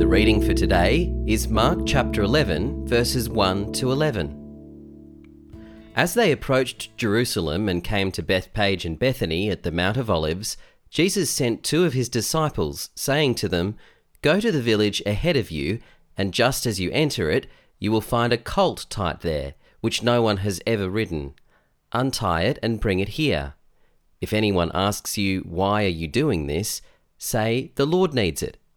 The reading for today is Mark chapter 11, verses 1 to 11. As they approached Jerusalem and came to Bethphage and Bethany at the Mount of Olives, Jesus sent two of his disciples, saying to them, Go to the village ahead of you, and just as you enter it, you will find a colt tied there, which no one has ever ridden. Untie it and bring it here. If anyone asks you, Why are you doing this? say, The Lord needs it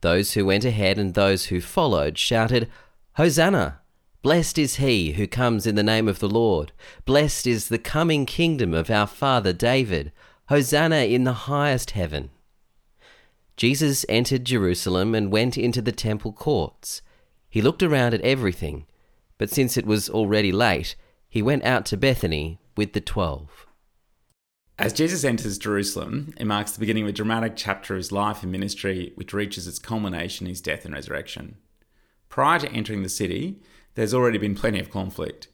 Those who went ahead and those who followed shouted, Hosanna! Blessed is he who comes in the name of the Lord. Blessed is the coming kingdom of our father David. Hosanna in the highest heaven. Jesus entered Jerusalem and went into the temple courts. He looked around at everything, but since it was already late, he went out to Bethany with the twelve. As Jesus enters Jerusalem, it marks the beginning of a dramatic chapter of his life and ministry, which reaches its culmination in his death and resurrection. Prior to entering the city, there's already been plenty of conflict.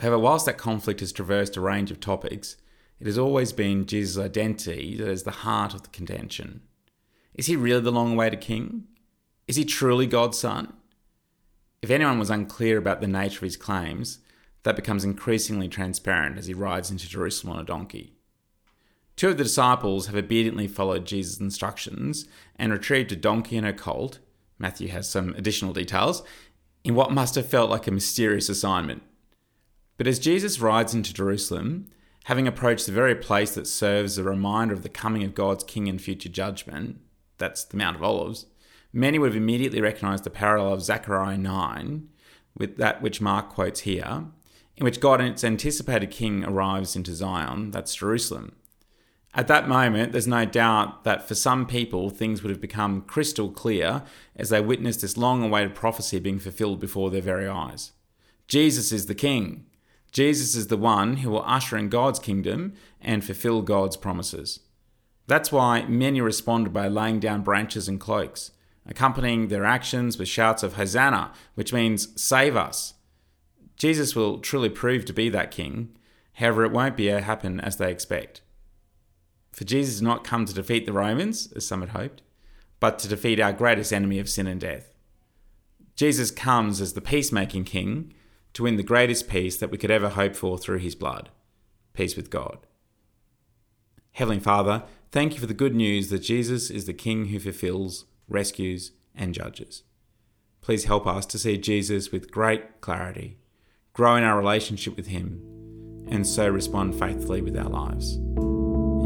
However, whilst that conflict has traversed a range of topics, it has always been Jesus' identity that is the heart of the contention. Is he really the long awaited king? Is he truly God's son? If anyone was unclear about the nature of his claims, that becomes increasingly transparent as he rides into Jerusalem on a donkey. Two of the disciples have obediently followed Jesus' instructions and retrieved a donkey and a colt. Matthew has some additional details in what must have felt like a mysterious assignment. But as Jesus rides into Jerusalem, having approached the very place that serves as a reminder of the coming of God's king and future judgment, that's the Mount of Olives, many would have immediately recognized the parallel of Zechariah 9 with that which Mark quotes here, in which God and its anticipated king arrives into Zion, that's Jerusalem. At that moment, there's no doubt that for some people, things would have become crystal clear as they witnessed this long awaited prophecy being fulfilled before their very eyes. Jesus is the King. Jesus is the one who will usher in God's kingdom and fulfill God's promises. That's why many responded by laying down branches and cloaks, accompanying their actions with shouts of Hosanna, which means save us. Jesus will truly prove to be that king, however, it won't be a happen as they expect. For Jesus did not come to defeat the Romans, as some had hoped, but to defeat our greatest enemy of sin and death. Jesus comes as the peacemaking king to win the greatest peace that we could ever hope for through his blood peace with God. Heavenly Father, thank you for the good news that Jesus is the king who fulfills, rescues, and judges. Please help us to see Jesus with great clarity, grow in our relationship with him, and so respond faithfully with our lives.